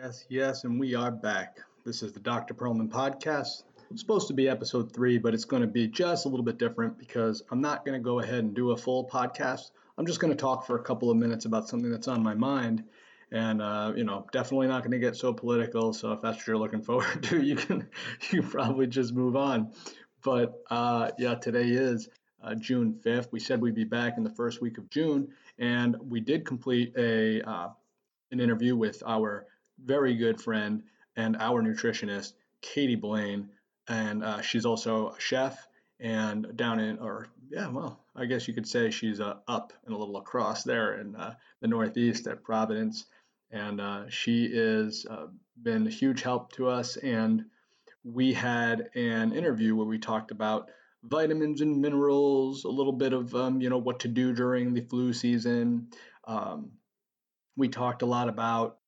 Yes, yes, and we are back. This is the Dr. Pearlman podcast. It's supposed to be episode three, but it's going to be just a little bit different because I'm not going to go ahead and do a full podcast. I'm just going to talk for a couple of minutes about something that's on my mind. And uh, you know, definitely not going to get so political. So if that's what you're looking forward to, you can you probably just move on. But uh, yeah, today is uh, June 5th. We said we'd be back in the first week of June, and we did complete a uh, an interview with our very good friend and our nutritionist, Katie Blaine. And uh, she's also a chef and down in, or yeah, well, I guess you could say she's uh, up and a little across there in uh, the Northeast at Providence. And uh, she has uh, been a huge help to us. And we had an interview where we talked about vitamins and minerals, a little bit of um, you know what to do during the flu season. Um, we talked a lot about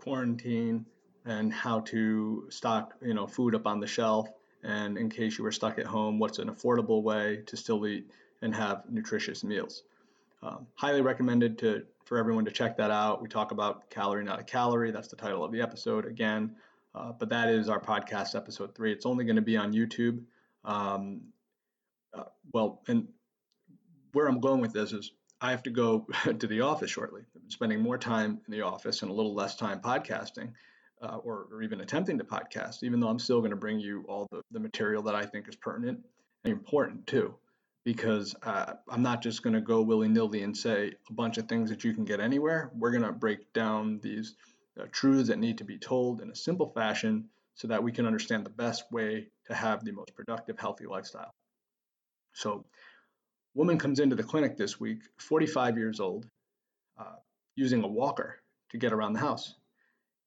quarantine and how to stock you know food up on the shelf. And in case you were stuck at home what's an affordable way to still eat and have nutritious meals? Um, highly recommended to for everyone to check that out. We talk about calorie not a calorie. That's the title of the episode again. Uh, but that is our podcast episode three. It's only going to be on youtube. Um, uh, well and where i'm going with this is I have to go to the office shortly. Been spending more time in the office and a little less time podcasting uh, or, or, even attempting to podcast, even though I'm still going to bring you all the, the material that I think is pertinent and important too. Because uh, I'm not just going to go willy nilly and say a bunch of things that you can get anywhere. We're going to break down these uh, truths that need to be told in a simple fashion so that we can understand the best way to have the most productive, healthy lifestyle. So, Woman comes into the clinic this week, 45 years old, uh, using a walker to get around the house.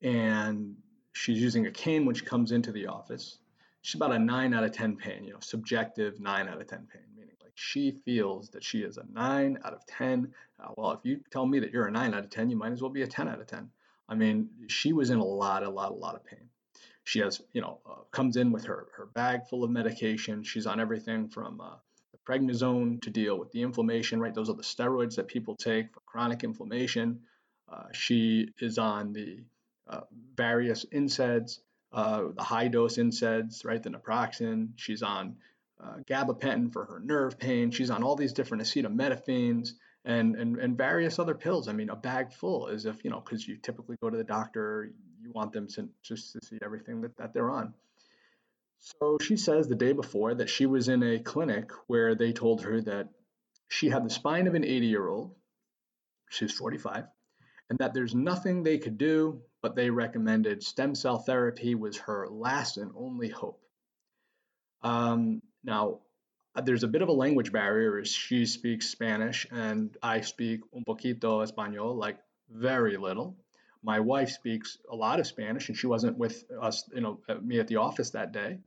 And she's using a cane when she comes into the office. She's about a 9 out of 10 pain, you know, subjective 9 out of 10 pain, meaning like she feels that she is a 9 out of 10. Uh, well, if you tell me that you're a 9 out of 10, you might as well be a 10 out of 10. I mean, she was in a lot, a lot, a lot of pain. She has, you know, uh, comes in with her her bag full of medication. She's on everything from uh, prednisone to deal with the inflammation, right? Those are the steroids that people take for chronic inflammation. Uh, she is on the uh, various NSAIDs, uh, the high dose NSAIDs, right? The naproxen. She's on uh, gabapentin for her nerve pain. She's on all these different acetaminophenes and, and, and various other pills. I mean, a bag full is if, you know, because you typically go to the doctor, you want them to just to see everything that, that they're on. So she says the day before that she was in a clinic where they told her that she had the spine of an 80 year old, she's 45, and that there's nothing they could do, but they recommended stem cell therapy was her last and only hope. Um, now, there's a bit of a language barrier as she speaks Spanish and I speak un poquito español, like very little. My wife speaks a lot of Spanish and she wasn't with us, you know, me at the office that day.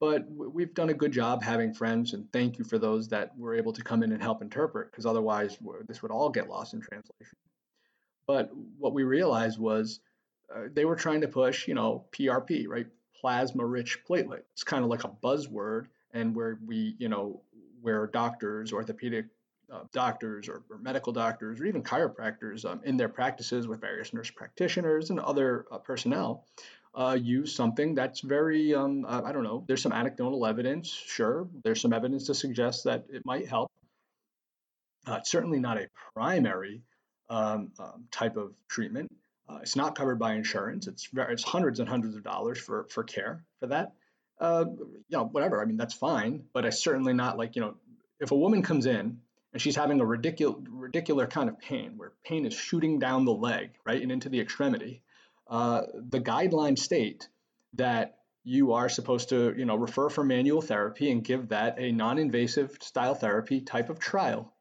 But we've done a good job having friends, and thank you for those that were able to come in and help interpret, because otherwise this would all get lost in translation. But what we realized was uh, they were trying to push, you know, PRP, right? Plasma rich platelet. It's kind of like a buzzword, and where we, you know, where doctors, orthopedic uh, doctors or, or, medical doctors or even chiropractors um, in their practices with various nurse practitioners and other uh, personnel uh, use something that's very, um, I don't know, there's some anecdotal evidence, sure. There's some evidence to suggest that it might help. Uh, it's certainly not a primary um, um, type of treatment. Uh, it's not covered by insurance. It's very, it's hundreds and hundreds of dollars for for care for that. Uh, you know, whatever. I mean, that's fine, but it's certainly not like you know, if a woman comes in and she's having a ridiculous, ridiculous kind of pain, where pain is shooting down the leg, right, and into the extremity, uh, the guidelines state that you are supposed to, you know, refer for manual therapy and give that a non-invasive style therapy type of trial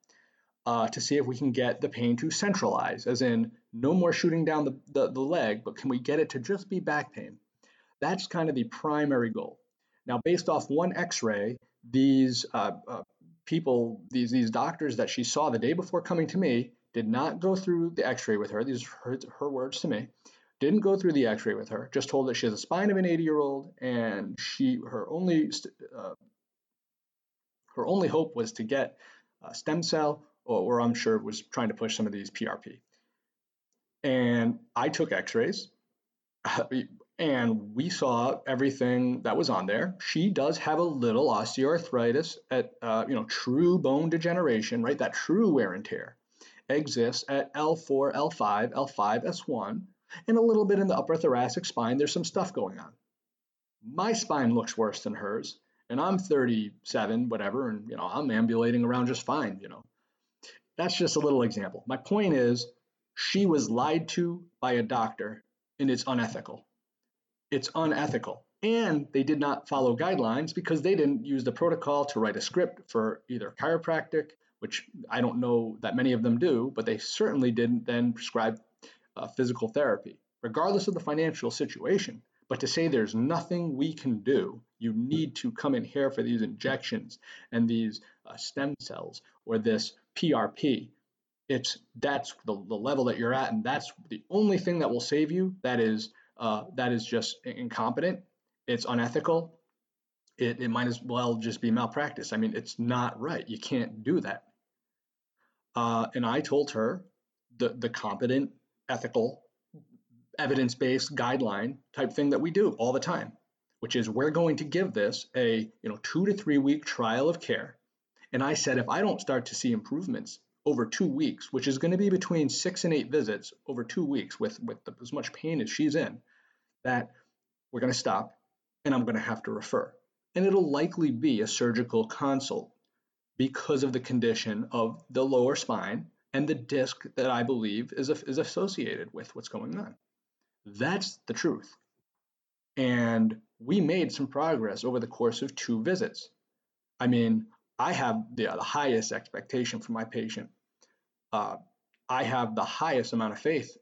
uh, to see if we can get the pain to centralize, as in no more shooting down the, the, the leg, but can we get it to just be back pain? That's kind of the primary goal. Now, based off one X-ray, these uh, uh, people, these these doctors that she saw the day before coming to me, did not go through the X-ray with her. These are her, her words to me didn't go through the x-ray with her just told that she has a spine of an 80 year old and she her only uh, her only hope was to get a stem cell or, or i'm sure was trying to push some of these prp and i took x-rays and we saw everything that was on there. She does have a little osteoarthritis at, uh, you know, true bone degeneration, right? That true wear and tear exists at L4, L5, L5, S1, and a little bit in the upper thoracic spine. There's some stuff going on. My spine looks worse than hers, and I'm 37, whatever, and you know I'm ambulating around just fine. You know, that's just a little example. My point is, she was lied to by a doctor, and it's unethical it's unethical. And they did not follow guidelines because they didn't use the protocol to write a script for either chiropractic, which I don't know that many of them do, but they certainly didn't then prescribe uh, physical therapy, regardless of the financial situation. But to say there's nothing we can do, you need to come in here for these injections and these uh, stem cells or this PRP. It's that's the, the level that you're at, and that's the only thing that will save you. That is uh, that is just incompetent. It's unethical. It, it might as well just be malpractice. I mean, it's not right. You can't do that. Uh, and I told her the, the competent, ethical, evidence based guideline type thing that we do all the time, which is we're going to give this a you know two to three week trial of care. And I said, if I don't start to see improvements over two weeks, which is going to be between six and eight visits over two weeks with, with the, as much pain as she's in, that we're going to stop and I'm going to have to refer. And it'll likely be a surgical consult because of the condition of the lower spine and the disc that I believe is, is associated with what's going on. That's the truth. And we made some progress over the course of two visits. I mean, I have the, the highest expectation for my patient. Uh, I have the highest amount of faith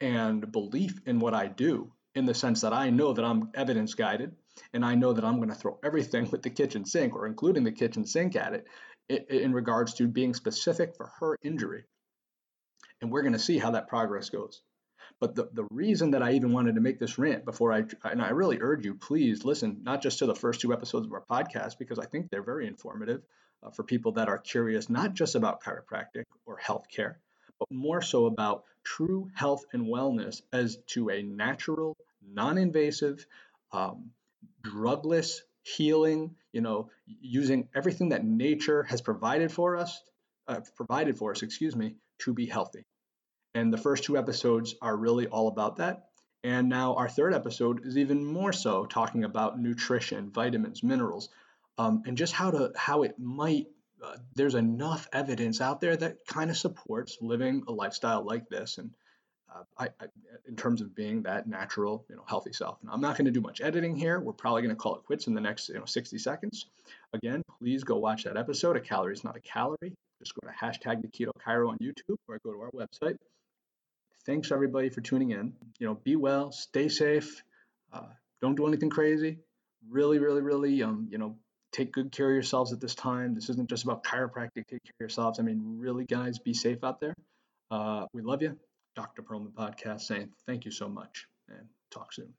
and belief in what I do in the sense that I know that I'm evidence guided and I know that I'm going to throw everything with the kitchen sink or including the kitchen sink at it in regards to being specific for her injury. And we're going to see how that progress goes. But the, the reason that I even wanted to make this rant before I, and I really urge you, please listen not just to the first two episodes of our podcast, because I think they're very informative uh, for people that are curious, not just about chiropractic or healthcare, but more so about true health and wellness as to a natural, non invasive, um, drugless healing, you know, using everything that nature has provided for us, uh, provided for us, excuse me, to be healthy. And the first two episodes are really all about that. And now our third episode is even more so talking about nutrition, vitamins, minerals, um, and just how to how it might uh, there's enough evidence out there that kind of supports living a lifestyle like this. And uh, I, I, in terms of being that natural you know healthy self. Now, i'm not going to do much editing here. We're probably going to call it quits in the next you know 60 seconds. Again please go watch that episode. A calorie is not a calorie. Just go to hashtag the keto chiro on youtube or go to our website thanks everybody for tuning in you know be well stay safe uh, don't do anything crazy really really really um, you know take good care of yourselves at this time. This isn't just about chiropractic. Take care of yourselves. I mean, really, guys, be safe out there. Uh, we love you. Dr. Pearlman Podcast saying thank you so much and talk soon.